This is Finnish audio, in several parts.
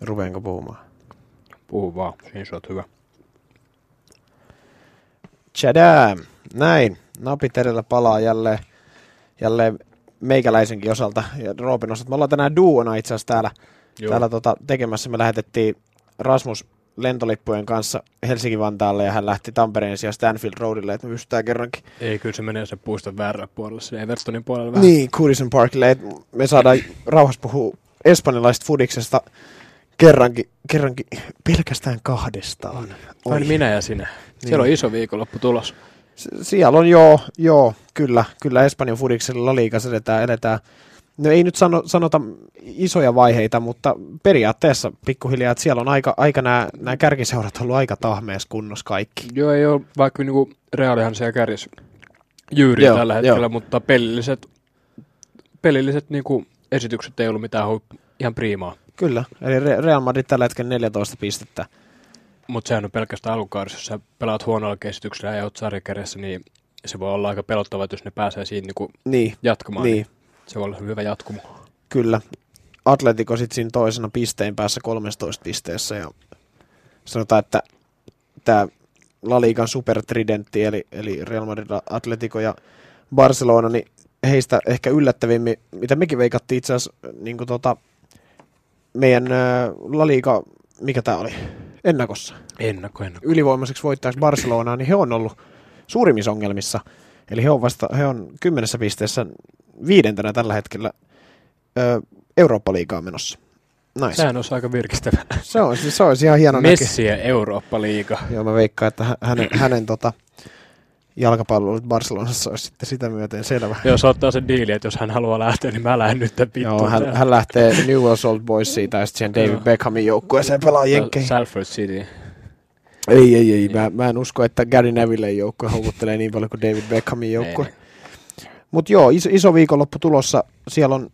Ruveenko puhumaan? Puhu vaan, siinä sä oot hyvä. Tchadam! Näin. Napit edellä palaa jälleen, jälleen meikäläisenkin osalta ja Roopin osalta. Me ollaan tänään duona itse asiassa täällä, Joo. täällä tota, tekemässä. Me lähetettiin Rasmus lentolippujen kanssa Helsinki-Vantaalle ja hän lähti Tampereen sijaan Stanfield Roadille, että me pystytään kerrankin Ei, kyllä se menee se puiston väärällä puolella, se Evertonin puolella vähän. niin, Goodison Parkille, että me saadaan rauhassa puhua espanjalaisesta fudiksesta kerrankin, kerrankin pelkästään kahdestaan. Vain minä ja sinä. Siellä on iso viikonloppu tulos. Siellä on joo, joo, kyllä, kyllä Espanjan fudiksella liikas edetään, edetään. No ei nyt sano, sanota isoja vaiheita, mutta periaatteessa pikkuhiljaa, että siellä on aika, aika nämä, nämä kärkiseurat ollut aika tahmeessa kunnossa kaikki. Joo, ei ole, vaikka niinku Realihan siellä kärjessä jyyri Joo, tällä hetkellä, joo. mutta pelilliset, pelilliset niinku esitykset ei ollut mitään ihan priimaa. Kyllä, eli Re- Real Madrid tällä hetkellä 14 pistettä. Mutta sehän on pelkästään alkukaudessa, jos sä pelaat huonolla esityksellä ja oot sarjakärjessä, niin se voi olla aika pelottava, että jos ne pääsee siinä niinku Niin, jatkamaan, niin. niin se voi olla hyvä jatkumo. Kyllä. Atletico sitten siinä toisena pisteen päässä 13 pisteessä ja sanotaan, että tämä La Ligan supertridentti, eli, eli Real Madrid, Atletico ja Barcelona, niin heistä ehkä yllättävimmin, mitä mekin veikattiin itse asiassa niin tota, meidän La Liga, mikä tämä oli, ennakossa, Ennakko, ennakko. ylivoimaiseksi voittajaksi Barcelonaa, niin he on ollut suurimmissa ongelmissa. Eli he on vasta, he on kymmenessä pisteessä viidentenä tällä hetkellä ö, Eurooppa-liigaan menossa. Nice. Sehän olisi aika virkistävää. Se on, se olisi ihan hieno näky. Messi ja Eurooppa-liiga. Joo, mä veikkaan, että hä- hänen, hänen tota, jalkapalloilut Barcelonassa olisi sitten sitä myöten selvä. Jos ottaa sen diili, että jos hän haluaa lähteä, niin mä lähden nyt vittuun. Joo, hän, hän lähtee Newell's Old Boys siitä ja sitten siihen David Joo. Beckhamin joukkueeseen pelaa jenkkeihin. Salford City. Ei, ei, ei. Mä, mä en usko, että Gary Neville joukkue houkuttelee niin paljon kuin David Beckhamin joukkue. Mutta joo, iso, iso viikonloppu tulossa. Siellä on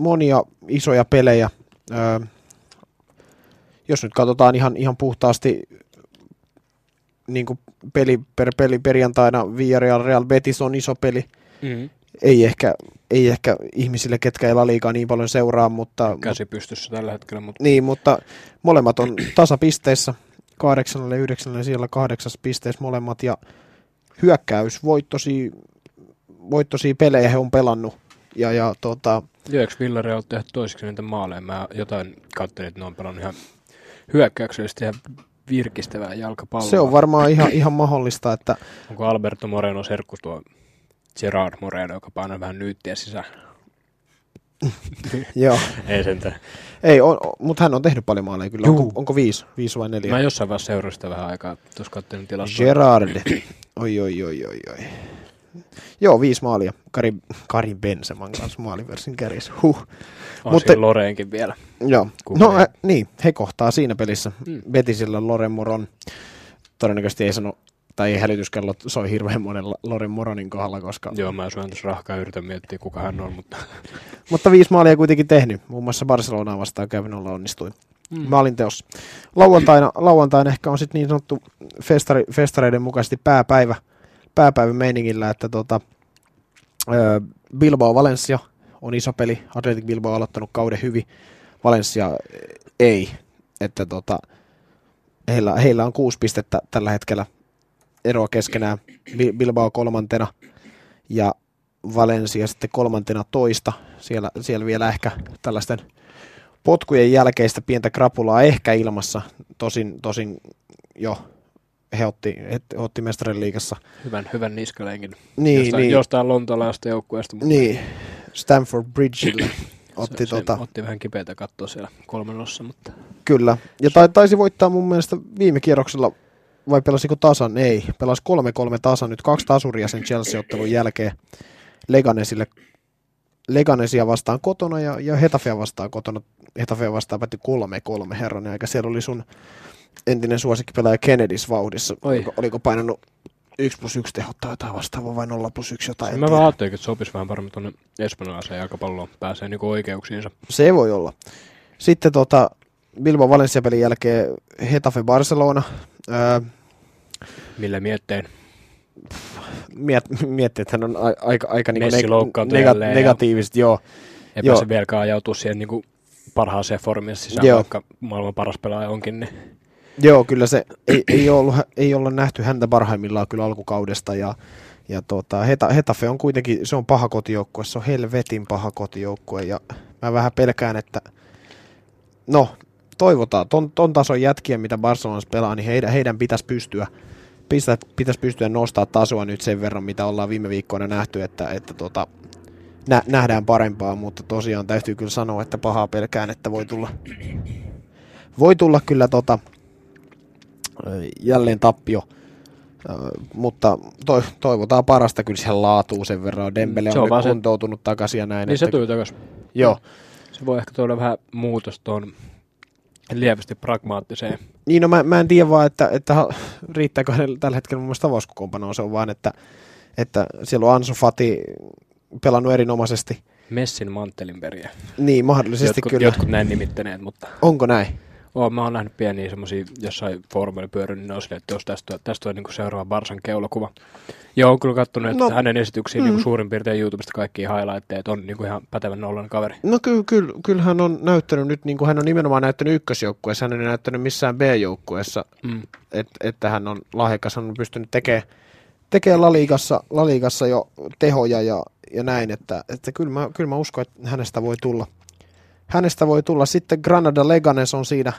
monia isoja pelejä. Öö, jos nyt katsotaan ihan, ihan puhtaasti niin kuin peli per peli perjantaina Villarreal Real Betis on iso peli. Mm. Ei ehkä, ei ehkä ihmisille, ketkä ei La Ligaa niin paljon seuraa, mutta, Käsi pystyssä tällä hetkellä, mutta niin, mutta molemmat on tasapisteissä. Kahdeksannen ja yhdeksännen siellä kahdeksas pisteessä molemmat ja hyökkäys, voittosia, voittosia pelejä he on pelannut. Ja, ja tota, joo, eikö Villarreal tehdä toiseksi niitä maaleja? Mä jotain katselin, että ne on pelannut ihan hyökkäyksellisesti ja virkistävää jalkapalloa. se on varmaan ihan, ihan mahdollista, että Onko Alberto Moreno serkku tuo Gerard Moreno, joka painaa vähän nyyttiä sisään? joo, Ei sentään. ei, on, mutta hän on tehnyt paljon maaleja kyllä. Juu. Onko, onko viisi, viisi vai neljä? Mä jossain vaiheessa seurasin sitä vähän aikaa, tuossa katselin tilastoa. Gerard. Oi, oi, oi, oi, oi. Joo, viisi maalia. Kari, Kari Benseman kanssa maaliversin kärjessä. Huh. On mutta-. Loreenkin vielä. Joo. Kuka No äh, niin, he kohtaa siinä pelissä. Mm. Betisillä Loren Moron. Todennäköisesti ei sano, tai ei hälytyskellot soi hirveän monen Loren Moronin kohdalla, koska... Joo, mä syön tässä rahkaa yritän miettiä, kuka hän on, mutta... Mutta viisi maalia kuitenkin tehnyt. Muun muassa Barcelonaa vastaan Kevinolla onnistui. Mm. Maalinteossa. Lauantaina, lauantaina ehkä on sitten niin sanottu festari, festareiden mukaisesti pääpäivä, pääpäivä meiningillä, että tota, Bilbao Valencia on iso peli. Athletic Bilbao on aloittanut kauden hyvin. Valencia eh, ei. Että tota, heillä, heillä on kuusi pistettä tällä hetkellä eroa keskenään. Bi- Bilbao kolmantena ja Valencia sitten kolmantena toista. Siellä, siellä vielä ehkä tällaisten potkujen jälkeistä pientä krapulaa ehkä ilmassa. Tosin, tosin jo he otti, he otti mestarien liigassa. Hyvän, hyvän niskalenkin. Niin, jostain, niin, jostain lontolaista joukkueesta. mutta niin, Stanford Bridgelle otti se, tota, se otti vähän kipeätä katsoa siellä kolmennossa, mutta Kyllä. Ja tai, taisi voittaa mun mielestä viime kierroksella, vai pelasiko tasan? Ei. Pelasi 3-3 tasan. Nyt kaksi tasuria sen Chelsea-ottelun jälkeen. Leganesille Leganesia vastaan kotona ja, ja Hetafea vastaan kotona. Hetafea vastaan päätti 3-3 herran aika. Siellä oli sun entinen suosikkipelaaja Kennedys vauhdissa. Oi. Oliko, oliko painanut 1 plus 1 tehot tai jotain vastaavaa vai 0 plus 1 jotain. Mä vaan ajattelin, että sopisi vähän paremmin tuonne espanjalaiseen jalkapalloon. Pääsee niinku oikeuksiinsa. Se voi olla. Sitten tota, Bilbao Valencia-pelin jälkeen Hetafe Barcelona. Öö, Millä miettein. miet, miettii, että hän on a- aika, aika niinku nega- jälleen ja- negatiivisesti, joo. Ei Joo. pääse vieläkään ajautua siihen niinku parhaaseen formiin sisään, Joo. vaikka maailman paras pelaaja onkin. Niin. Joo, kyllä se ei, ei, ollut, ei olla nähty häntä parhaimmillaan kyllä alkukaudesta ja, ja tota, Heta, Hetafe on kuitenkin, se on paha kotijoukkue, se on helvetin paha kotijoukkue ja mä vähän pelkään, että no toivotaan, ton, ton tason jätkiä, mitä Barcelonassa pelaa, niin heidän, heidän pitäisi pystyä pitäisi pystyä nostaa tasoa nyt sen verran, mitä ollaan viime viikkoina nähty, että, että tota, nä, nähdään parempaa, mutta tosiaan täytyy kyllä sanoa, että pahaa pelkään, että voi tulla, voi tulla kyllä tota, jälleen tappio, mutta to, toivotaan parasta kyllä siihen laatuu sen verran. Dembele Se on, on nyt vaan se- kuntoutunut takaisin ja näin. Niin se että, tuli takaisin. joo, Se voi ehkä tuoda vähän muutos tuon lievästi pragmaattiseen. Niin, no mä, mä en tiedä vaan, että, että riittääkö hänellä tällä hetkellä mun mielestä avauskokoonpanoon. Se on vaan, että, että siellä on Ansu Fati pelannut erinomaisesti. Messin manttelinperiä. Niin, mahdollisesti Jotkut, kyllä. jotkut näin nimittäneet, mutta Onko näin? Oo, mä oon nähnyt pieniä semmosia jossain foorumilla pyörinyt, niin on silleen, että jos tästä, tästä on niinku seuraava Barsan keulakuva. Joo, oon kyllä kattonut, että No, hänen esityksiin mm. mm. niinku suurin piirtein YouTubesta kaikki highlightteet on niinku ihan pätevän nollan kaveri. No kyllä, kyllä, kyllä hän on näyttänyt nyt, niin kuin hän on nimenomaan näyttänyt ykkösjoukkueessa, hän ei näyttänyt missään B-joukkueessa, Mm. et, että hän on lahjakas, hän on pystynyt tekemään tekee Laliigassa, Laliigassa jo tehoja ja, ja näin, että, että kyllä, mä, kyllä mä uskon, että hänestä voi tulla. Hänestä voi tulla. Sitten Granada Leganes on siinä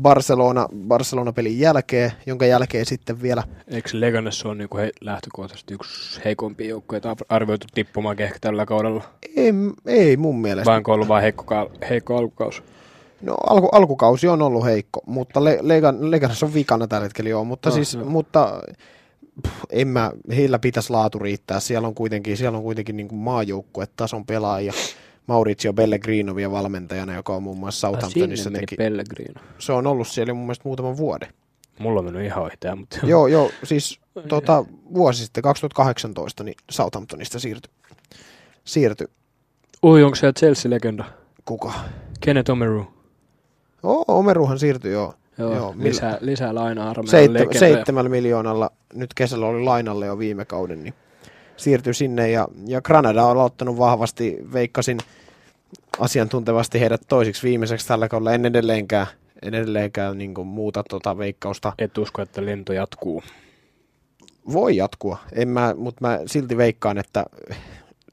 Barcelona, Barcelona-pelin jälkeen, jonka jälkeen sitten vielä Eikö Leganes on niinku he, lähtökohtaisesti yksi heikompia joukkueita arvioitu tippumaan ehkä tällä kaudella? ei, ei mun mielestä. Vai onko ollut vain heikko, heikko alkukaus? No alku, alkukausi on ollut heikko, mutta Le, Legan, Leganes on vikana tällä hetkellä joo, mutta No, siis, joo. mutta en mä, heillä pitäisi laatu riittää. Siellä on kuitenkin, siellä on kuitenkin niin maajoukkue-tason pelaajia. Maurizio Pellegrino vielä valmentajana, joka on muun muassa Southamptonissa teki. Pellegrino. Se on ollut siellä mun mielestä muutaman vuoden. Mulla on mennyt ihan ohi tää, mutta joo, joo, siis tota, vuosi sitten, 2018, niin Southamptonista siirtyi. Siirtyi. Ui, onko siellä Chelsea-legenda? Kuka? Kenneth Omeru. Oo, Omeruhan siirtyi, joo. Joo, Joo, lisää, lisää lainaa armeijan legendoja. seitsemällä miljoonalla, nyt kesällä oli lainalle jo viime kauden, niin siirtyi sinne ja, ja Granada on aloittanut vahvasti, veikkasin asiantuntevasti heidät toisiksi viimeiseksi tällä kaudella, en edelleenkään, en edelleenkään niin kuin muuta tota veikkausta. Et usko, että lento jatkuu. Voi jatkua, en mä, mutta mä silti veikkaan, että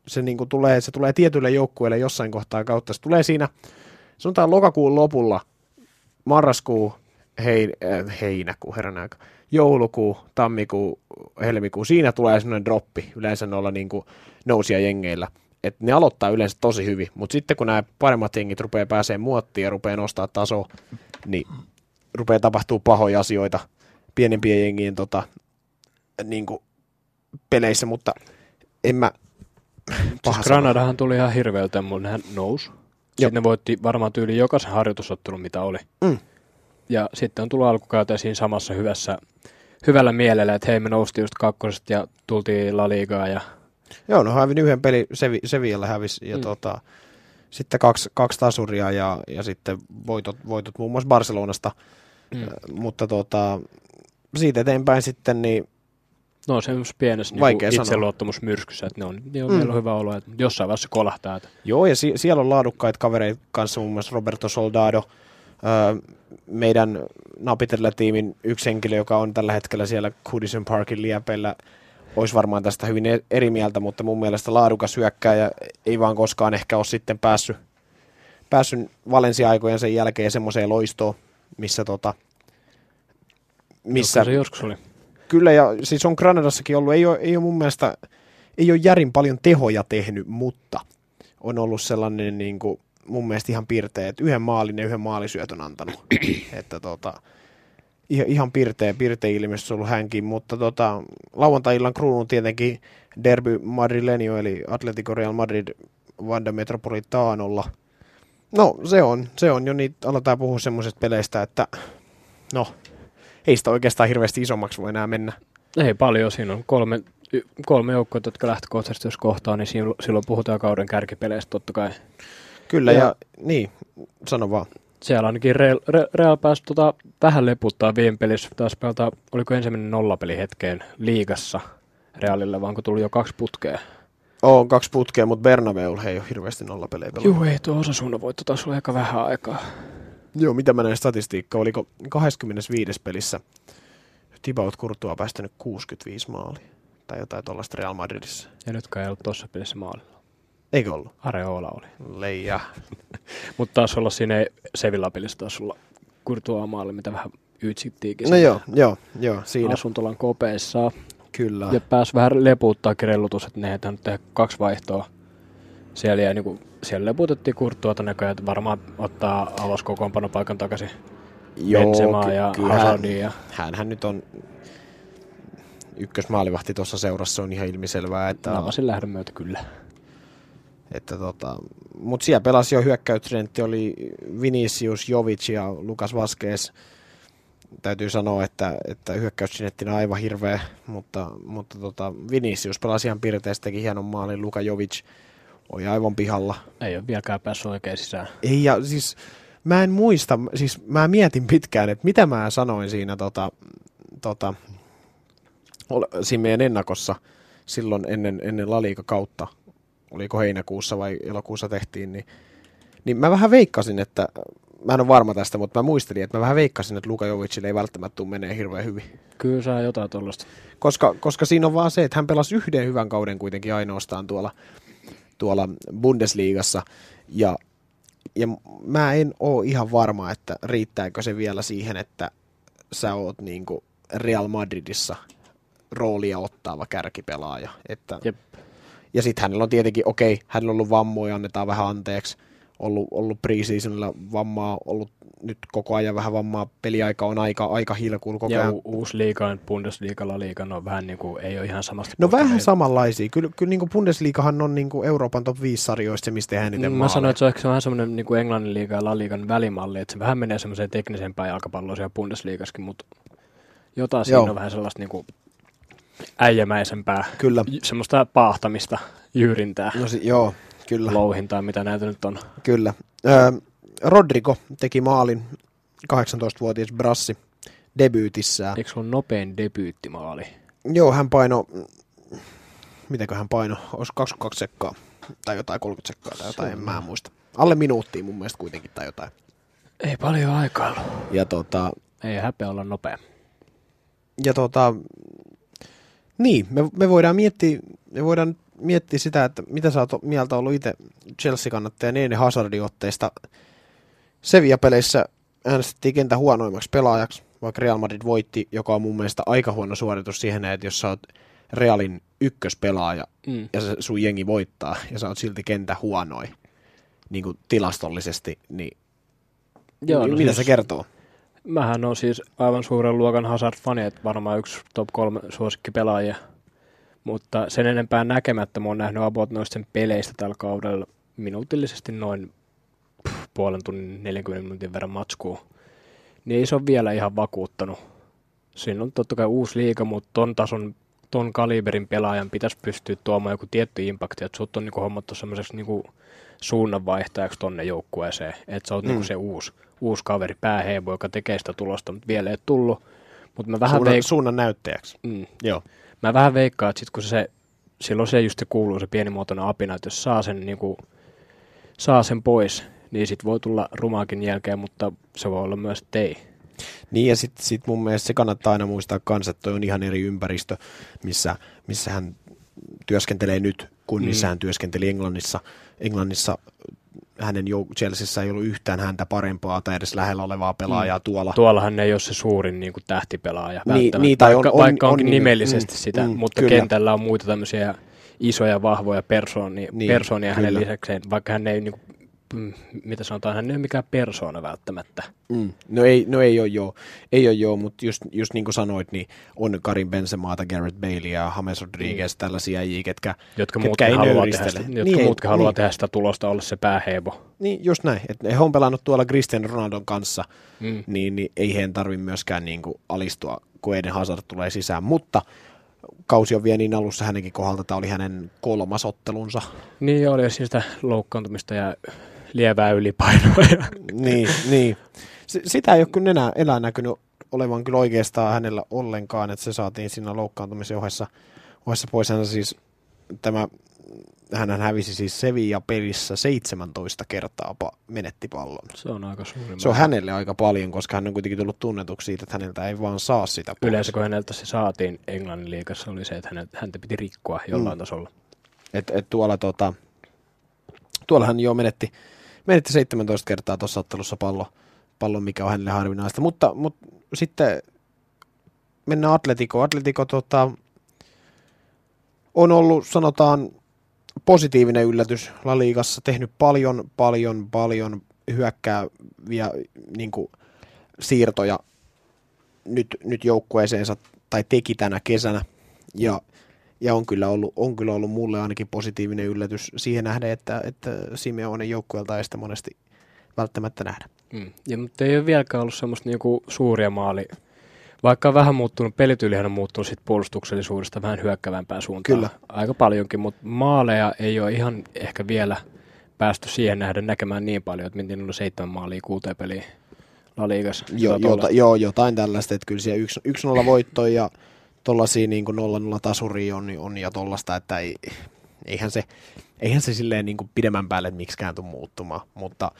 se, niin kuin tulee, se tulee tietyille joukkueille jossain kohtaa kautta. Se tulee siinä, sanotaan lokakuun lopulla, marraskuu, hei, äh, heinäkuu, herran aika, joulukuu, tammikuu, helmikuu, siinä tulee semmoinen droppi yleensä noilla niin kuin nousia jengeillä. Et ne aloittaa yleensä tosi hyvin, mutta sitten kun nämä paremmat jengit rupeaa pääsee muottiin ja rupeaa nostaa tasoa, niin rupeaa tapahtuu pahoja asioita pienempien jengien tota, niin kuin peleissä, mutta en mä... Siis Granadahan tuli ihan hirveältä, mutta nehän nousi. Sitten ne voitti varmaan tyyli jokaisen harjoitusottelun, mitä oli. Mm. Ja sitten on tullut alkukauteen siinä samassa hyvässä, hyvällä mielellä, että hei me noustiin just kakkosesta ja tultiin La Ligaa ja Joo, no hävin yhden pelin, Sevi, Sevillalle hävisi, ja Mm. tota, sitten kaksi, kaksi tasuria ja, ja sitten voitot, voitot muun muassa Barcelonasta, mm. Mutta tota, siitä eteenpäin sitten, niin no semmoisessa pienessä niin itseluottamusmyrskyssä, että ne on, ne on Mm. mm. hyvä olo, että jossain vaiheessa kolahtaa. Että joo, ja si- siellä on laadukkaita kavereita kanssa, muun muassa Roberto Soldado, meidän Napitella-tiimin yksi henkilö, joka on tällä hetkellä siellä Goodison Parkin liepeillä, olisi varmaan tästä hyvin e- eri mieltä, mutta mun mielestä laadukas hyökkääjä ei vaan koskaan ehkä ole sitten päässyt, päässyt Valensia-aikojen sen jälkeen semmoiseen loistoon, missä tota, missä, Joskus se joskus oli. kyllä ja siis on Granadassakin ollut, ei ole, ei ole mun mielestä, ei ole järin paljon tehoja tehnyt, mutta on ollut sellainen niin kuin, mun mielestä ihan piirteä, että yhden maalin ja yhden maalisyötön antanut, että tota, ihan, ihan pirteä, pirteä ilmestys ollut hänkin, mutta tota, lauantai-illan kruunun tietenkin Derby Madrilenio, eli Atletico Real Madrid Vanda Metropolitanolla. No, se on, se on jo niitä, aletaan puhua semmoisesta peleistä, että no, ei sitä oikeastaan hirveästi isommaksi voi enää mennä. Ei paljon, siinä on kolme, kolme joukkoa, jotka lähtökohtaisesti jos kohtaa, niin silloin, silloin puhutaan kauden kärkipeleistä totta kai. Kyllä, ja, Ja- niin, sano vaan. Siellä ainakin Real, Re- Real pääsi tota, vähän leputtaa viime pelissä. Taas pelata, oliko ensimmäinen nollapeli hetkeen liigassa Realille, vaan kun tuli jo kaksi putkea. On kaksi putkea, mutta Bernabeulla ei ole hirveästi nollapelejä pelannut. Juu, ei tuo Osasuna voitto taas oli aika vähän aikaa. Joo, mitä mä näin statistiikkaa, oliko 25. pelissä Thibaut Courtois päästänyt 65 maalia tai jotain tuollaista Real Madridissa. Ja nytkään ei ollut tuossa pelissä maalilla. Eikö ollut? Areola oli. Leija. Mutta taas olla siinä Sevilla-pelissä taas olla Courtois maalle, mitä vähän ytsittiinkin. No joo, joo, joo, siinä Asuntolan kopeissa. kyllä. Ja pääsi vähän lepuuttaa kirellutus, että ne ei tehnyt tehdä kaksi vaihtoa. Siellä, jäi, niinku, siellä leputettiin kurttuota näköjään, että varmaan ottaa alas kokoonpanopaikan takaisin Benzema ja Hazardin. Ja, Hänhän nyt on ykkösmaalivahti tuossa seurassa on ihan ilmiselvää, että, Navasin lähdön myötä kyllä. Että tota, mutta siellä pelasi jo hyökkäytrentti, oli Vinicius, Jovic ja Lukas Vasquez. Täytyy sanoa, että, että hyökkäytrentti on aivan hirveä, mutta, mutta tota, Vinicius pelasi ihan pirteästi, teki hienon maalin, Luka Jovic oli aivan pihalla. Ei ole vieläkään päässyt oikein sisään. Ei, ja siis mä en muista, siis mä mietin pitkään, että mitä mä sanoin siinä tota, tota, siinä meidän ennakossa silloin ennen, ennen Laliika kautta, oliko heinäkuussa vai elokuussa tehtiin, niin, niin mä vähän veikkasin, että, mä en ole varma tästä, mutta mä muistelin, että mä vähän veikkasin, että Luka Jovicille ei välttämättä tule menee hirveän hyvin. Kyllä saa jotain tuollaista. Koska, koska siinä on vaan se, että hän pelasi yhden hyvän kauden kuitenkin ainoastaan tuolla, tuolla Bundesliigassa. Ja, ja mä en oo ihan varma, että riittääkö se vielä siihen, että sä oot niinku Real Madridissa roolia ottaava kärkipelaaja. Että, Jep. Ja sitten hänellä on tietenkin, okei, hänellä on ollut vammoja, annetaan vähän anteeksi. Ollut, ollut preseasonilla vammaa, ollut nyt koko ajan vähän vammaa. Peliaika on aika, aika hilkuilla koko Ja ajan. u- uusi liiga, Bundesliga, La Liga, on vähän niin kuin, ei ole ihan samasta. No vähän samanlaisia. Kyllä, kyllä niin kuin Bundesligahan on niin kuin Euroopan top 5 sarjoista se, mistä tehdään eniten Mä maaleja. sanoin, että se on ehkä se vähän semmoinen niin kuin Englannin liiga ja La Ligan välimalli, että se vähän menee semmoiseen teknisempään jalkapalloon siellä Bundesliigassakin, mutta jotain siinä Joo. on vähän sellaista niin kuin äijämäisempää, Kyllä. semmoista paahtamista, jyyrintää, No si- joo, kyllä. louhintaa, mitä näitä nyt on. kyllä. Ö, Rodrigo teki maalin, 18-vuotias Brassi, debyytissään. Eikö se ole nopein debyyttimaali? Joo, hän paino, mitenkö hän paino, olisi 22 sekkaa, tai jotain 30 sekkaa, tai jotain, en mä muista. Alle minuuttia mun mielestä kuitenkin, tai jotain. Ei paljon aikaa ollut. Ja tota, Ei häpeä olla nopea. ja tota, niin, me, me voidaan miettiä, me voidaan miettiä sitä, että mitä sä oot mieltä ollut itse Chelsea-kannattaja Neene Hazardin otteesta. Sevilla-peleissä äänestettiin kentä huonoimmaksi pelaajaksi, vaikka Real Madrid voitti, joka on mun mielestä aika huono suoritus siihen, että jos sä oot Realin ykköspelaaja Mm. ja se sun jengi voittaa ja sä oot silti kentä huonoin niin kuin tilastollisesti, niin Joo, Joo, no mitä siis- se kertoo? Mähän on siis aivan suuren luokan Hazard-fani, että varmaan yksi top kolme suosikkipelaajia. Mutta sen enempää näkemättä mä oon nähnyt about noista sen peleistä tällä kaudella minuutillisesti noin puolen tunnin 40 minuutin verran matskua. Niin ei se ole vielä ihan vakuuttanut. Siinä on totta kai uusi liiga, mutta ton tason, ton kaliberin pelaajan pitäisi pystyä tuomaan joku tietty impakti, että sut on niinku hommattu semmoiseksi niinku suunnanvaihtajaksi tonne joukkueeseen, että sä oot mm. niinku se uusi, uusi kaveri, pääheimo, joka tekee sitä tulosta, mutta vielä ei tullut. Mutta mä vähän, Suunnan, veik- suunnan näyttäjäksi. mm, Joo. mä vähän veikkaan, että sit kun se, silloin se just se kuuluu se pienimuotoinen apina, että jos saa sen, niinku, saa sen pois, niin sit voi tulla rumaakin jälkeen, mutta se voi olla myös, että ei. Niin ja sitten sit mun mielestä se kannattaa aina muistaa kanssa, että toi on ihan eri ympäristö, missä, missä hän työskentelee nyt, missä Mm. hän työskenteli Englannissa. Englannissa hänen jou- Chelseassa ei ollut yhtään häntä parempaa tai edes lähellä olevaa pelaajaa mm. tuolla. Tuollahan ei ole se suurin niin kuin tähtipelaaja Niin, välttämättä, niin, tai on- vaikka, on- vaikka on onkin nime- nimellisesti mm, sitä, mm, mutta kyllä. kentällä on muita tämmöisiä isoja, vahvoja persooni, Niin, persoonia hänen kyllä. lisäkseen, vaikka hän ei niin kuin mitä sanotaan, hän ei ole mikään persoona välttämättä. Mm. No ei, no ei ole joo, ei ole joo, mutta just, just niin kuin sanoit, niin on Karin Benzemaata, Garrett Bailey ja James Rodriguez, mm. tällaisia äijiä, ketkä, Jotka ketkä ei haluaa, tehdä sitä, jotka Niin, muutkin haluaa niin, tehdä sitä tulosta, olla se pääheimo. Niin, just näin. Et he on pelannut tuolla Cristiano Ronaldon kanssa, Mm. niin, niin ei heidän tarvi myöskään niin kuin alistua, kun Eden Hazard tulee sisään. Mutta kausi on vielä niin alussa hänenkin kohdalta, tämä oli hänen kolmas ottelunsa. Niin joo, oli siis sitä loukkaantumista ja lievää ylipainoa. Ja... niin, niin. S- sitä ei ole kyllä enää, enää näkynyt olevan kyllä oikeastaan hänellä ollenkaan, että se saatiin siinä loukkaantumisen ohessa, ohessa pois. Hän siis, tämä, hän hävisi siis Sevilla-pelissä 17 kertaa pa- menetti pallon. Se on aika suuri Se on määrä. hänelle aika paljon, koska hän on kuitenkin tullut tunnetuksi siitä, että häneltä ei vaan saa sitä pois. Yleensä kun häneltä se saatiin Englannin liigassa oli se, että hänet, häntä piti rikkoa jollain Mm. tasolla. Et, et tuolla, tota, tuolla hän jo menetti, menetti 17 kertaa tuossa ottelussa pallo, pallon, mikä on hänelle harvinaista. Mutta, mutta sitten mennään Atletico. Atletico tota, on ollut, sanotaan, positiivinen yllätys La Ligassa, tehnyt paljon, paljon, paljon hyökkääviä niin kuin, siirtoja nyt, nyt joukkueeseensa, tai teki tänä kesänä, ja, ja on, kyllä ollut, on kyllä ollut mulle ainakin positiivinen yllätys siihen nähden, että, että Simeonen joukkueelta ei sitä monesti välttämättä nähdä. Mm. Ja, mutta ei ole vieläkään ollut semmoista niinku suuria maali. Vaikka on vähän muuttunut, pelityylihän on muuttunut sit puolustuksellisuudesta vähän hyökkävämpään suuntaan. Kyllä. Aika paljonkin, mutta maaleja ei ole ihan ehkä vielä päästy siihen nähdä näkemään niin paljon, että miten on seitsemän maalia kuuteen peliin La Ligassa. Jo, jota, joo, jotain tällaista, että kyllä siellä 1-0 voittoja ja tollasia niin 0-0 tasuria on, on ja tollasta, että ei, eihän se, eihän se silleen niin kuin pidemmän päälle miksikään tule muuttumaan, mutta,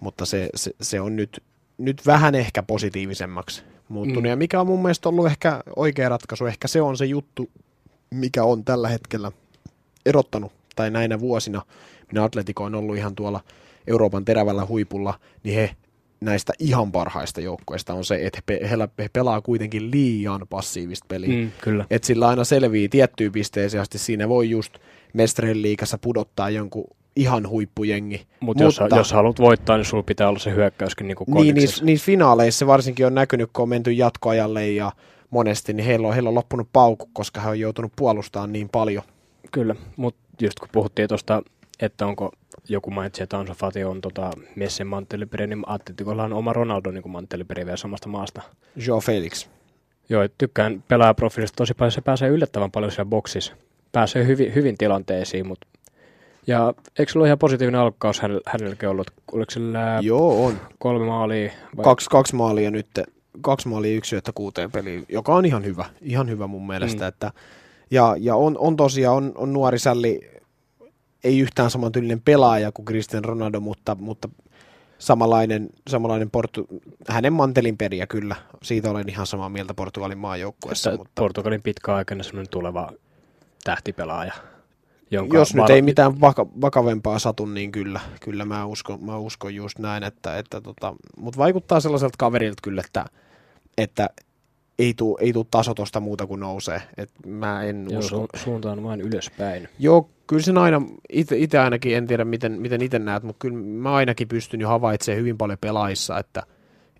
mutta se, se, se, on nyt, nyt vähän ehkä positiivisemmaksi muuttunut, Mm. ja mikä on mun mielestä ollut ehkä oikea ratkaisu, ehkä se on se juttu, mikä on tällä hetkellä erottanut, tai näinä vuosina, minä Atletico on ollut ihan tuolla Euroopan terävällä huipulla, niin he näistä ihan parhaista joukkueista on se, että he, pe- he, he pelaa kuitenkin liian passiivista peliä. Mm. Kyllä. Että sillä aina selvii tiettyyn pisteeseen asti. Siinä voi just Mesтрeen liikassa pudottaa jonkun ihan huippujengi. Mut jos, jos haluat voittaa, niin sulla pitää olla se hyökkäyskin niin, kondiksessa. niissä, niissä finaaleissa varsinkin on näkynyt, kun on menty jatkoajalle ja monesti, niin heillä on, heillä on loppunut paukku, koska he on joutunut puolustamaan niin paljon. Kyllä, mutta just kun puhuttiin tuosta, että onko joku mainitsi, että Ansu Fati on tota Messin mantteliperi, niin Atletikolla on oma Ronaldo niin mantteliperi vielä samasta maasta. Joe Felix. Joo, tykkään pelaajaprofiilista tosi paljon, se pääsee yllättävän paljon siellä boksissa. Pääsee hyvin, hyvin tilanteisiin, mutta ja eikö se ollut ihan positiivinen alkukaus hänellä, hänelläkin ollut? Oliko sillä Joo, on. kolme maalia? Vai? Kaksi, kaksi maalia nyt, kaksi maalia yksi syöttä kuuteen peliin, joka on ihan hyvä, ihan hyvä mun mielestä. Mm. Että, ja ja on, on tosiaan, on, on nuori sälli, ei yhtään samantyylinen pelaaja kuin Cristian Ronaldo, mutta, mutta samanlainen, samanlainen portu, hänen mantelin periä kyllä. Siitä olen ihan samaa mieltä Portugalin maajoukkueessa. Mutta Portugalin pitkäaikainen semmoinen tuleva tähtipelaaja. Jonka jos nyt varo- ei mitään vaka, vakavempaa satu, niin kyllä, kyllä mä, uskon, mä uskon just näin. Että, että tota, mutta vaikuttaa sellaiselta kaverilta kyllä, että, että ei tuu, ei tuu taso tosta muuta kuin nousee. Et mä en Joo, usko. su- suunta on vain ylöspäin. Joo, kyllä sen aina, itse ainakin, en tiedä miten, miten itse näet, mutta kyllä mä ainakin pystyn jo havaitsemaan hyvin paljon pelaajissa, että,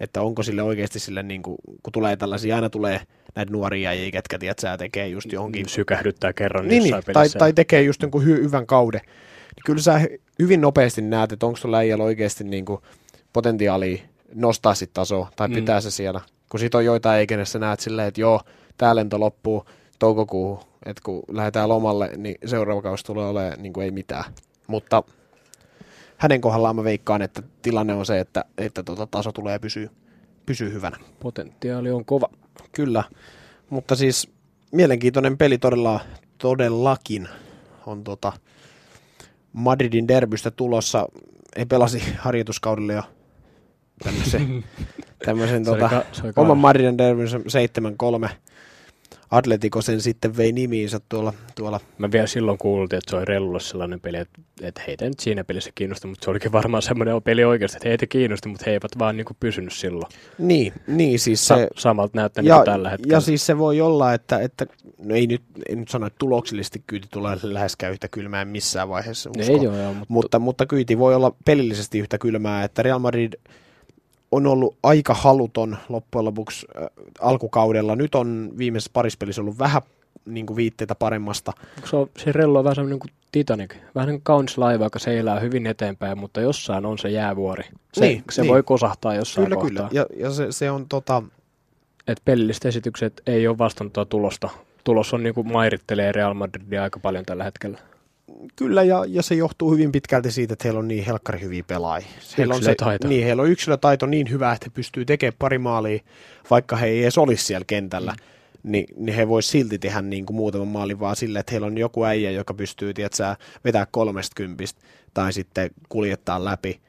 että onko sille oikeasti sille, niin kuin, kun tulee tällaisia, aina tulee näitä nuoria jäjiä, ketkä tiedät, sä tekee just johonkin sykähdyttää kerran niin, niin, tai, tai tekee just jonkun hy- hyvän kauden. Niin kyllä sä hy- hyvin nopeasti näet, että onko tuolla äijällä oikeasti niin kuin potentiaalia nostaa sit tasoa, tai Mm. pitää se siellä. Kun sit on joitain eikä sä näet silleen, että joo, tää lento loppuu toukokuuhun, että kun lähdetään lomalle, niin seuraava kausi tulee olemaan niin kuin ei mitään. Mutta hänen kohdallaan mä veikkaan, että tilanne on se, että, että tota taso tulee pysyä, pysyä hyvänä. Potentiaali on kova. Kyllä, mutta siis mielenkiintoinen peli todella, todellakin on tota Madridin derbystä tulossa. He pelasi harjoituskaudelle jo tämmöisen, tämmöisen tota, ka- oman Madridin derbynsä 7-3 Atletico sen sitten vei nimiinsä tuolla, tuolla Mä vielä silloin kuultiin, että se oli Rellulle sellainen peli, että, että heitä nyt siinä pelissä kiinnosti, mutta se olikin varmaan semmoinen peli oikeasti, että heitä kiinnosti, mutta he eivät vaan niin kuin pysynyt silloin. Niin, niin siis Sa- se, samalta näyttää niin ja, kuin tällä hetkellä. ja siis se voi olla, että, että no ei nyt, ei nyt sano, että tuloksellisesti kyyti tulee läheskään yhtä kylmää missään vaiheessa. ei uskon. joo, joo, mutta, mutta, mutta kyyti voi olla pelillisesti yhtä kylmää, että Real Madrid on ollut aika haluton loppujen lopuksi äh, alkukaudella. Nyt on viimeisessä parispelissä ollut vähän niin kuin viitteitä paremmasta. se, on, se rello on vähän semmoinen kuin Titanic, vähän niin kuin kaunis laiva, joka seilää hyvin eteenpäin, mutta jossain on se jäävuori. Se, Niin, se niin. voi kosahtaa jossain Kyllä, kohtaa. kyllä. Ja, ja se, se on tota, että pelilliset esitykset ei ole vastannut tulosta. Tulos on niin kuin mairittelee Real Madridia aika paljon tällä hetkellä. Kyllä, ja, ja se johtuu hyvin pitkälti siitä, että heillä on niin helkkari hyviä pelaajia. Heillä on se, niin, heillä on yksilötaito niin hyvä, että he pystyy tekemään pari maalia, vaikka he ei edes olisi siellä kentällä. Mm. Niin, niin he vois silti tehdä niin kuin muutaman maalin vaan sille, että heillä on joku äijä, joka pystyy tiedätkö, vetää kolmesta kympistä tai sitten kuljettaa läpi,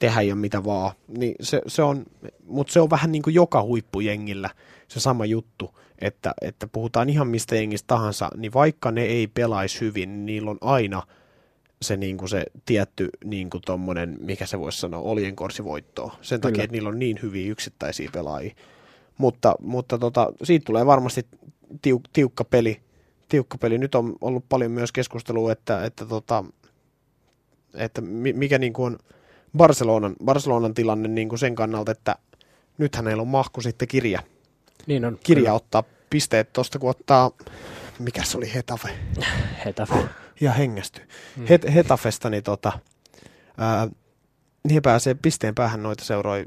tehdä jo mitä vaan. Niin se, se on, mutta se on vähän niin kuin joka huippujengillä se sama juttu, että, että puhutaan ihan mistä jengistä tahansa, niin vaikka ne ei pelaisi hyvin, niin niillä on aina se, niin kuin se tietty niin kuin tommonen, mikä se voisi sanoa, oljenkorsivoittoa. Sen Kyllä. takia, että niillä on niin hyviä yksittäisiä pelaajia. Mutta, mutta tota, siitä tulee varmasti tiuk, tiukka peli. Tiukka peli. Nyt on ollut paljon myös keskustelua, että, että, tota, että mi- mikä niin kuin on Barcelonan, Barcelonan tilanne niin kuin sen kannalta, että nythän heillä on mahku sitten kirja, Niin on. kirja ottaa pisteet tuosta, kun ottaa, mikä se oli Hetafe, Hetafe. ja hengästy. Mm. Het, Hetafesta, niin tota, ää, niin pääsee pisteen päähän noita seuroi,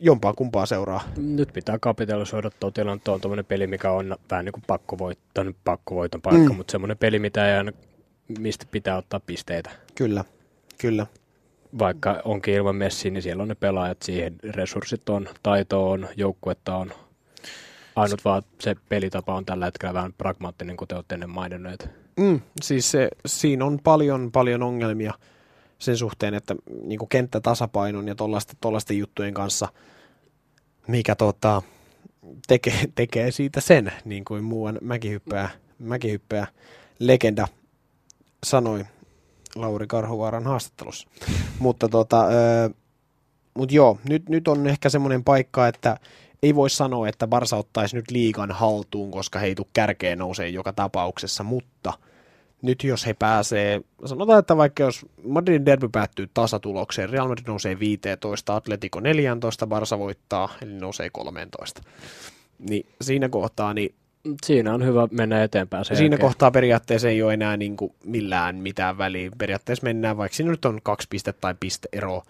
jompaa kumpaa seuraa. Nyt pitää kapitalisoida tuo tilanne. On tuommoinen peli, mikä on vähän niin kuin pakkovoitto, nyt pakkovoiton paikka, Mm. mutta semmoinen peli, mitä ei aina, mistä pitää ottaa pisteitä. Kyllä, kyllä. Vaikka onkin ilman Messi, niin siellä on ne pelaajat siihen. Resurssit on, taito on, joukkuetta on. Ainut vaan se pelitapa on tällä hetkellä vähän pragmaattinen, kuten olette ennen maininneet. Mm, siis se, siinä on paljon, paljon ongelmia sen suhteen, että niin kenttätasapainon ja tuollaisten juttujen kanssa, mikä tota, tekee, tekee siitä sen, niin kuin muuan mäkihyppää, mäkihyppää legenda sanoi Lauri Karhuvaaran haastattelussa. mutta tota, ö, mut joo, nyt, nyt on ehkä semmoinen paikka, että ei voi sanoa, että Barsa ottaisi nyt liigan haltuun, koska he ei tule kärkeen nousee joka tapauksessa, mutta nyt jos he pääsee, sanotaan, että vaikka jos Madridin derby päättyy tasatulokseen, Real Madrid nousee 15, Atletico 14, Barsa voittaa, eli nousee 13. Niin siinä kohtaa, niin Siinä on hyvä mennä eteenpäin sen siinä jälkeen. kohtaa periaatteessa ei ole enää niin kuin millään mitään väliä. Periaatteessa mennään, vaikka siinä nyt on kaksi pistettä tai pisteero,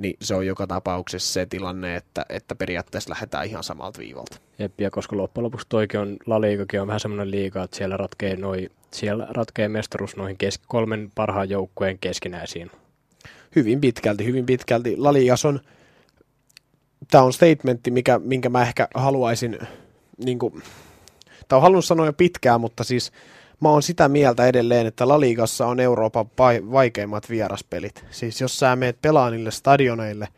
niin se on joka tapauksessa se tilanne, että, että periaatteessa lähdetään ihan samalta viivalta. Jep, ja koska loppujen lopuksi toikin on, La Ligakin on vähän semmoinen liiga, että siellä ratkee, noi, siellä ratkee mestaruus noihin kesk- kolmen parhaan joukkueen keskinäisiin. Hyvin pitkälti, hyvin pitkälti. Lalias on, tämä on statementti, mikä, minkä mä ehkä haluaisin, niin kuin, tai on halunnut sanoa jo pitkään, mutta siis mä oon sitä mieltä edelleen, että Laligassa on Euroopan vaikeimmat vieraspelit. Siis jos sä meet pelaa niille stadioneille,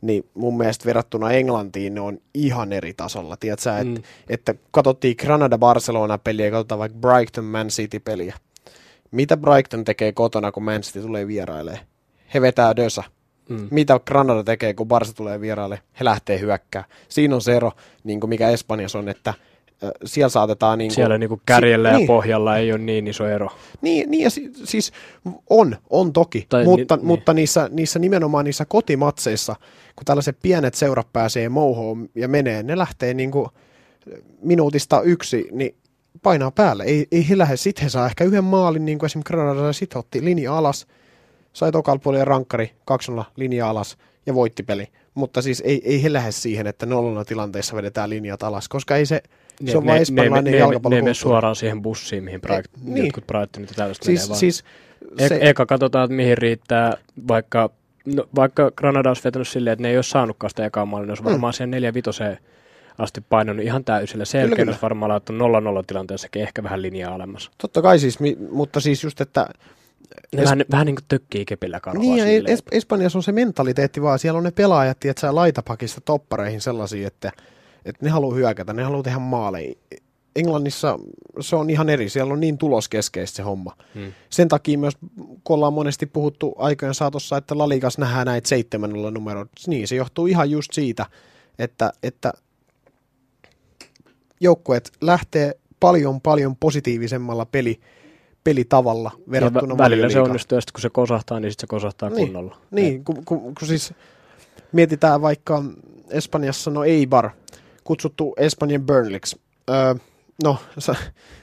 niin mun mielestä verrattuna Englantiin ne on ihan eri tasolla. Tiedätkö, Mm. että, että katsottiin Granada-Barcelona-peliä ja katsotaan vaikka Brighton-Man City-peliä. Mitä Brighton tekee kotona, kun Man City tulee vierailee? He vetää dösä. Mm. Mitä Granada tekee, kun Barca tulee vieraille? He lähtee hyökkää. Siinä on se ero, niin kuin mikä Espanjassa on, että siellä saatetaan... Niin kuin, Siellä niinku kärjellä si- ja niin, pohjalla ei ole niin iso ero. Niin, niin ja si- siis on, on toki, Tai mutta, ni- mutta niissä, niissä nimenomaan niissä kotimatseissa, kun tällaiset pienet seurat pääsee mouhoon ja menee, ne lähtee niin kuin minuutista yksi, niin painaa päälle. Ei, ei he lähde, sit he saa ehkä yhden maalin, niin kuin esimerkiksi Granada, sit he otti linja alas, sai tokalla puolella rankkari, 2 linja alas ja voitti peli. Mutta siis ei, ei he lähde siihen, että nollana tilanteessa vedetään linjat alas, koska ei se, se on ne, vain ne, espanjalainen ne, ne, ne jalkapallo. mene suoraan siihen bussiin, mihin Bright, niin. niin. jotkut Brightonit ja tällaiset menee Siis, vaan. siis E- se, eka katsotaan, että mihin riittää, vaikka, no, vaikka Granada olisi vetänyt silleen, että ne ei olisi saanutkaan sitä ekaa maalia, ne olisi varmaan siihen 4 vitoseen asti painanut ihan täysillä. Sen jälkeen olisi varmaan laittu 0-0 tilanteessakin ehkä vähän linjaa alemmas. totta kai siis, mi- mutta siis just, että Ne Es- vähän, vähän niin kuin tökkii kepillä karvaa Niin, ja es- Espanjassa on se mentaliteetti vaan, siellä on ne pelaajat, tiedätkö, laitapakista toppareihin sellaisia, että, että ne haluaa hyökätä, ne haluaa tehdä maaleja. Englannissa se on ihan eri, siellä on niin tuloskeskeistä se homma. Hmm. Sen takia myös, kun ollaan monesti puhuttu aikojen saatossa, että Lalikas nähdään näitä seitsemännellä numero, niin se johtuu ihan just siitä, että, että joukkueet lähtee paljon paljon positiivisemmalla peli, pelitavalla verrattuna ja välillä se onnistuu, ja sitten kun se kosahtaa, niin sitten se kosahtaa Niin, kunnolla. Niin, kun, kun, kun siis mietitään vaikka Espanjassa, no Eibar, kutsuttu Espanjan Burnleyksi. Öö, no, sa-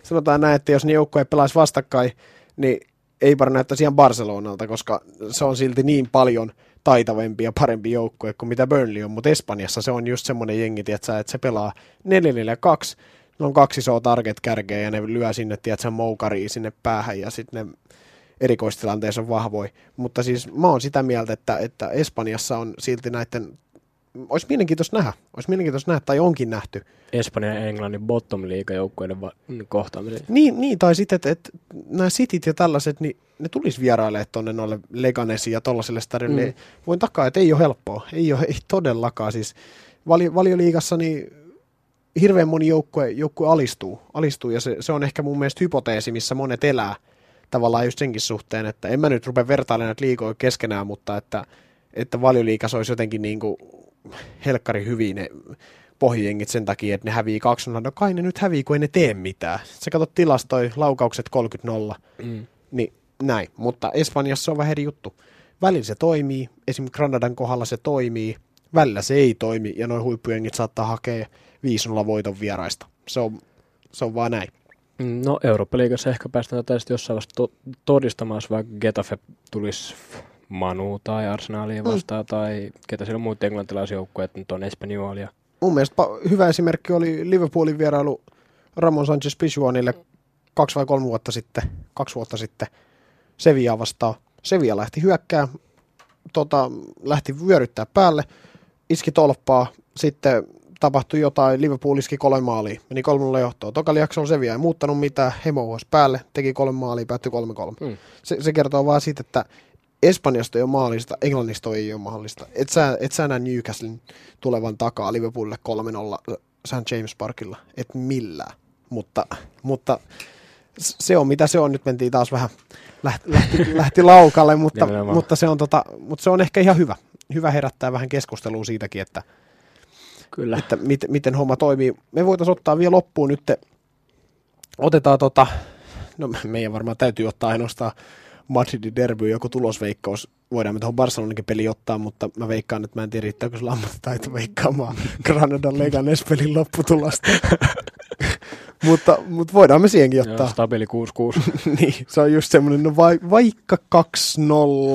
sanotaan näin, että jos ne joukkoja pelaisi vastakkain, niin Eibar näyttäisi ihan Barcelonalta, koska se on silti niin paljon taitavempi ja parempi joukkue kuin mitä Burnley on, mutta Espanjassa se on just semmoinen jengi, tiiätkö, että se pelaa 4-4-2, ne on kaksi isoa target kärkeä ja ne lyö sinne, tiedätkö, moukariin sinne päähän ja sitten ne erikoistilanteessa on vahvoi. Mutta siis mä oon sitä mieltä, että, että Espanjassa on silti näiden, olisi mielenkiintoista nähdä, olisi mielenkiintoista nähdä, tai onkin nähty. Espanjan ja Englannin bottom joukkueiden va- kohtaaminen. Niin, niin tai sitten, että, että nämä sitit ja tällaiset, niin ne tulisi vierailemaan tuonne noille Leganesi ja tollaiselle stadionille. Mm. Mm. Voin takaa, että ei ole helppoa, ei ole ei todellakaan. Siis vali, valioliigassa niin hirveän moni joukkue, joukkue alistuu, alistuu ja se, se, on ehkä mun mielestä hypoteesi, missä monet elää tavallaan just senkin suhteen, että en mä nyt rupea vertailemaan näitä liigoja keskenään, mutta että, että valioliikas olisi jotenkin niin kuin helkkari hyvin ne pohjengit sen takia, että ne hävii 2 No kai ne nyt hävii, kun ei ne tee mitään. Sä katsot tilastoi, laukaukset 30-0, Mm. niin näin. Mutta Espanjassa se on vähän eri juttu. Välillä se toimii, esimerkiksi Granadan kohdalla se toimii, välillä se ei toimi, ja noin huippujengit saattaa hakea 5 voiton vieraista. Se on, se on vaan näin. Mm, No Eurooppa-liigassa ehkä päästään sitten jossain vaiheessa to- todistamaan, jos vaikka Getafe tulisi Manu tai Arsenalia vastaan, mm. tai ketä siellä on muut englantilaisjoukkueet, että nyt on Espanjolia. Mun mielestä hyvä esimerkki oli Liverpoolin vierailu Ramon Sanchez Pizjuanille kaksi vai kolme vuotta sitten, kaksi vuotta sitten Sevilla vastaan. Sevilla lähti hyökkää, tota, lähti vyöryttää päälle, iski tolppaa, sitten tapahtui jotain, Liverpool iski kolme maalia, meni kolmella johtoon. Tokalla jaksolla Sevilla ei muuttanut mitään, Hemo päälle, teki kolme maalia, päättyi kolme kolme. Mm. Se, se kertoo vaan siitä, että Espanjasta ei ole mahdollista, Englannista ei ole mahdollista. Et sä, et sä näe Newcastlen tulevan takaa Liverpoolille 3-0 St. James Parkilla, et millään. Mutta, mutta se on mitä se on, nyt mentiin taas vähän, lähti, lähti, lähti laukalle, mutta, mutta, se on tota, mutta se on ehkä ihan hyvä. Hyvä herättää vähän keskustelua siitäkin, että, Kyllä. että mit, miten homma toimii. Me voitaisiin ottaa vielä loppuun nyt, otetaan tota, no meidän varmaan täytyy ottaa ainoastaan Madridin derby, joku tulosveikkaus. Voidaan me tuohon Barcelonankin peli ottaa, mutta mä veikkaan, että mä en tiedä, riittääkö sulla ammattitaito veikkaamaan Granadan Leganes pelin lopputulosta. mutta, mutta voidaan me siihenkin Joo, ottaa. stabiili 6-6. niin, se on just semmoinen, no vai, vaikka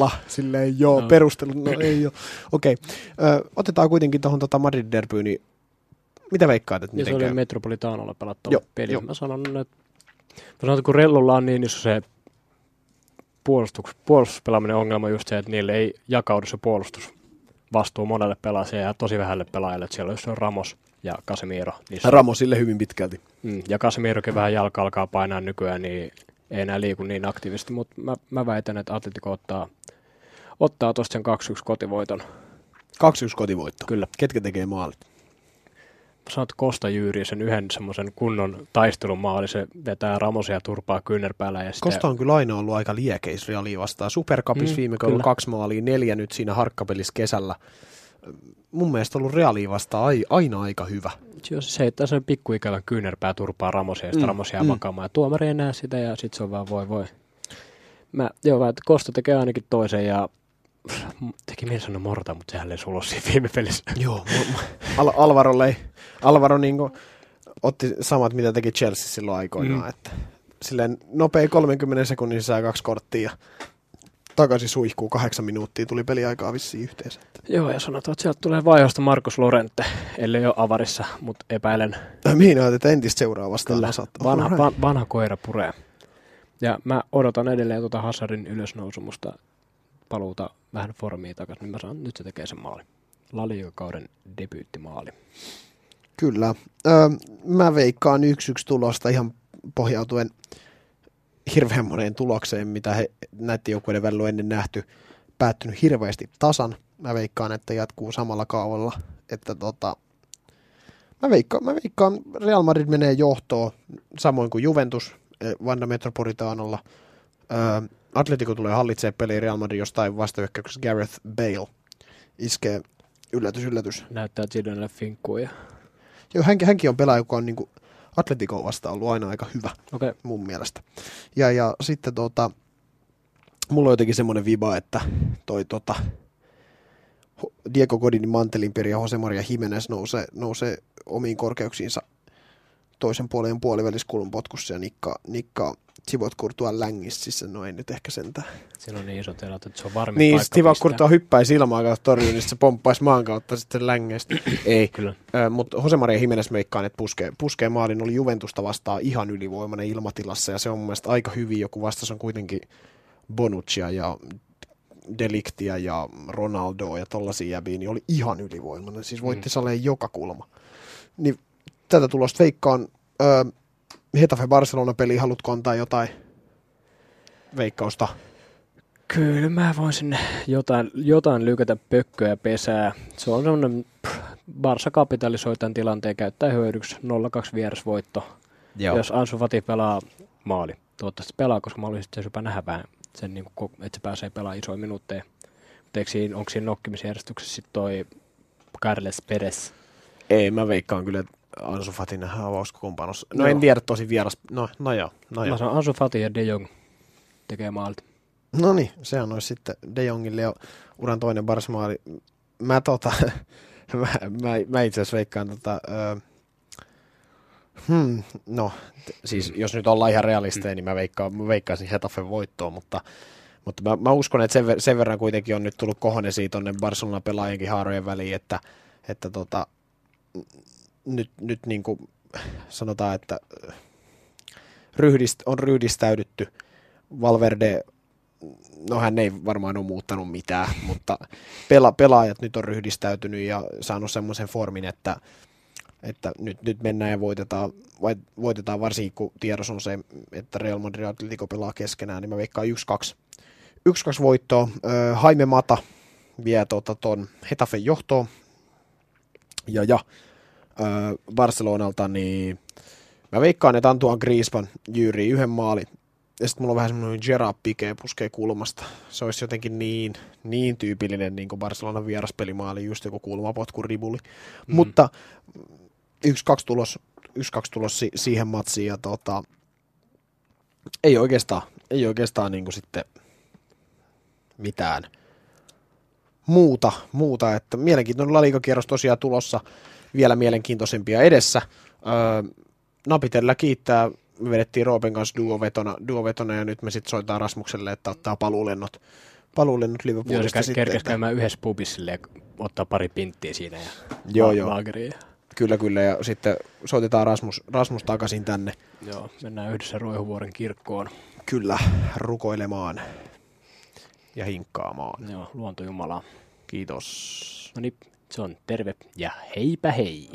2-0, silleen joo, No. perustelut, no ei ole. Okei, Ö, otetaan kuitenkin tuohon tota Madrid derbyyn, niin mitä veikkaat, että miten se oli käy? Metropolitanolla pelattava Joo, peli. joo. Mä sanon, että, mä sanon, että kun Rellolla on niin iso se puolustus, puolustuspelaaminen ongelma just se, että niille ei jakaudu se puolustus vastuu monelle pelaajalle ja tosi vähälle pelaajalle. Että siellä on just se Ramos ja Casemiro. Niissä, Ramosille hyvin pitkälti. mm, ja Casemirokin vähän jalka alkaa painaa nykyään, niin ei enää liiku niin aktiivisesti. Mutta mä, mä väitän, että Atletico ottaa, ottaa tuosta sen 2-1 kotivoiton. 2-1 kotivoitto. Kyllä. Ketkä tekee maalit? Sanot Kosta Jyyri sen yhden semmoisen kunnon taistelumaali, se vetää Ramosia turpaa kyynärpäällä ja sitten Kosta on kyllä aina ollut aika liekeis Realia vastaan. Supercupissa Mm, viime kaudella kaksi maalia, neljä nyt siinä harkkapelissä kesällä. Mun mielestä ollut Realia vastaan ai- aina aika hyvä. jos se heittää sen pikkuikävän kyynärpää turpaa Ramosia ja sitten Mm, Ramos jää mm. makaamaan ja tuomari ei näe sitä ja sitten se on vaan voi voi. Mä, joo, mä, että Kosta tekee ainakin toisen ja teki mieli sanoa Morta, mutta sehän ei sulos siinä viime pelissä. Joo, Al- Alvarolle ei. Alvaro niinku otti samat, mitä teki Chelsea silloin aikoinaan. Mm. Että silleen nopea 30 sekunnin sisään kaksi korttia ja takaisin suihkuu kahdeksan minuuttia. Tuli peliaikaa vissiin yhteensä. Joo, ja sanotaan, että sieltä tulee vaihosta Markus Lorente, ellei ole avarissa, mutta epäilen. Mihin että entistä seuraavasta Kyllä, vanha, van, vanha koira puree. Ja mä odotan edelleen tuota Hazardin ylösnousumusta paluuta vähän formiin takaisin, niin mä saan, nyt se tekee sen maali. Laliikakauden debyyttimaali. Kyllä. Öö, mä veikkaan yksi yksi tulosta ihan pohjautuen hirveän moneen tulokseen, mitä he näiden joukkueiden välillä on ennen nähty. Päättynyt hirveästi tasan. Mä veikkaan, että jatkuu samalla kaavalla. Että tota, Mä veikkaan, mä veikkaan, Real Madrid menee johtoon, samoin kuin Juventus eh, Vanda Metropolitanolla. Ö, Atletico tulee hallitsee peliä Real Madrid jostain vastahyökkäyksessä Gareth Bale iskee yllätys, yllätys. Näyttää Zidanelle finkkuja. Joo, hänkin, hänkin on pelaaja, joka on niin Atletico vastaan ollut aina aika hyvä. Okay. mun mielestä. Ja, ja sitten tota, mulla on jotenkin semmoinen viba, että toi tota, Diego Godinin Mantelinperi ja Jose Maria Jimenez nousee, nousee omiin korkeuksiinsa toisen puolen puoliväliskulun potkussa ja nikkaa, nikkaa Sivot Kurtua längissä, no ei nyt ehkä sentään. Siinä on niin isot erot, että se on varmin Niin, pistää. Kurtua hyppäisi ilmaan kautta torjuun, niin se pomppaisi maan kautta sitten längeistä. ei, Kyllä. Mutta Jose Maria Jimenez meikkaan, että puskee, puskee maalin, oli Juventusta vastaan ihan ylivoimainen ilmatilassa ja se on mun mielestä aika hyvin, joku vastas on kuitenkin Bonuccia ja Deliktia ja Ronaldoa ja tollasia jäbiä, niin oli ihan ylivoimainen, siis voitti mm. saleen joka kulma. Niin tätä tulosta veikkaan, ö, Hetafe Barcelona-peli, haluatko antaa jotain veikkausta? Kyllä mä voisin jotain, jotain lykätä pökköä pesää. Se on semmoinen, Barsa kapitalisoi tämän tilanteen, käyttää hyödyksi 0-2 vierasvoitto. Joo. Jos Ansu Fati pelaa maali. Toivottavasti pelaa, koska mä olisin jopa nähdä vähän sen, niin kuin, että se pääsee pelaamaan isoja minuutteja. Mutta siinä, onko siinä nokkimisjärjestyksessä sitten toi Carles Perez? Ei, mä veikkaan kyllä, että Ansu Fati nähdään avauskokoonpanossa. No Joo. en tiedä tosi vieras, no, no joo, no joo. Mä sanon Ansu Fati ja De Jong tekee maalta. No niin, sehän olisi sitten De Jongille jo uran toinen Barsmaali. Mä, tota, mä, mä, mä itse asiassa veikkaan tota, ö, hmm, no, t- siis jos nyt ollaan ihan realisteja, niin mä, veikkaan, mä veikkaisin Hetafen voittoon, mutta, mutta mä, mä, uskon, että sen, ver- sen, verran kuitenkin on nyt tullut kohonesia tuonne Barcelona pelaajienkin haarojen väliin, että, että tota, nyt, nyt niin kuin sanotaan, että ö, ryhdist, on ryhdistäydytty. Valverde no hän ei varmaan ole muuttanut mitään, mutta pela, pelaajat nyt on ryhdistäytynyt ja saanut semmoisen formin, että, että nyt, nyt mennään ja voitetaan, voitetaan varsinkin kun tiedos on se, että Real Madrid Atletico pelaa keskenään, niin mä veikkaan 1-2. 1-2 voittoa. Ö, Jaime Mata vie tota ton Hetafe johtoon. Ja, ja Barcelonalta, niin mä veikkaan, että Antoine Griezmann jyyrii yhden maalin ja sitten mulla on vähän semmoinen Gerard Piqué puskee kulmasta. Se olisi jotenkin niin, niin tyypillinen niin kuin Barcelonan vieraspelimaali, just joku kulmapotku ribuli. Mm. Mutta 1-2 tulos, 1-2 tulos si- siihen matsiin ja tota, ei oikeastaan, ei oikeastaan niin kuin sitten mitään muuta, muuta, että mielenkiintoinen La Liga-kierros tosiaan tulossa vielä mielenkiintoisempia edessä. Öö, Napitellä kiittää me vedettiin Roopen kanssa duovetona, duovetona ja nyt me sitten soitaan Rasmukselle, että ottaa paluulennot, paluulennot Joo, Liverpoolista se sitten. kerkesi että- käymään yhdessä pubissa silleen, ottaa pari pinttiä siinä ja Joo, joo. laageria. Kyllä, kyllä, ja sitten soitetaan Rasmus, Rasmus takaisin tänne, Joo, mennään yhdessä Roihuvuoren kirkkoon. kyllä, rukoilemaan ja hinkkaamaan. Joo, luontojumalaa. Kiitos. No niin, se on terve ja heipä hei!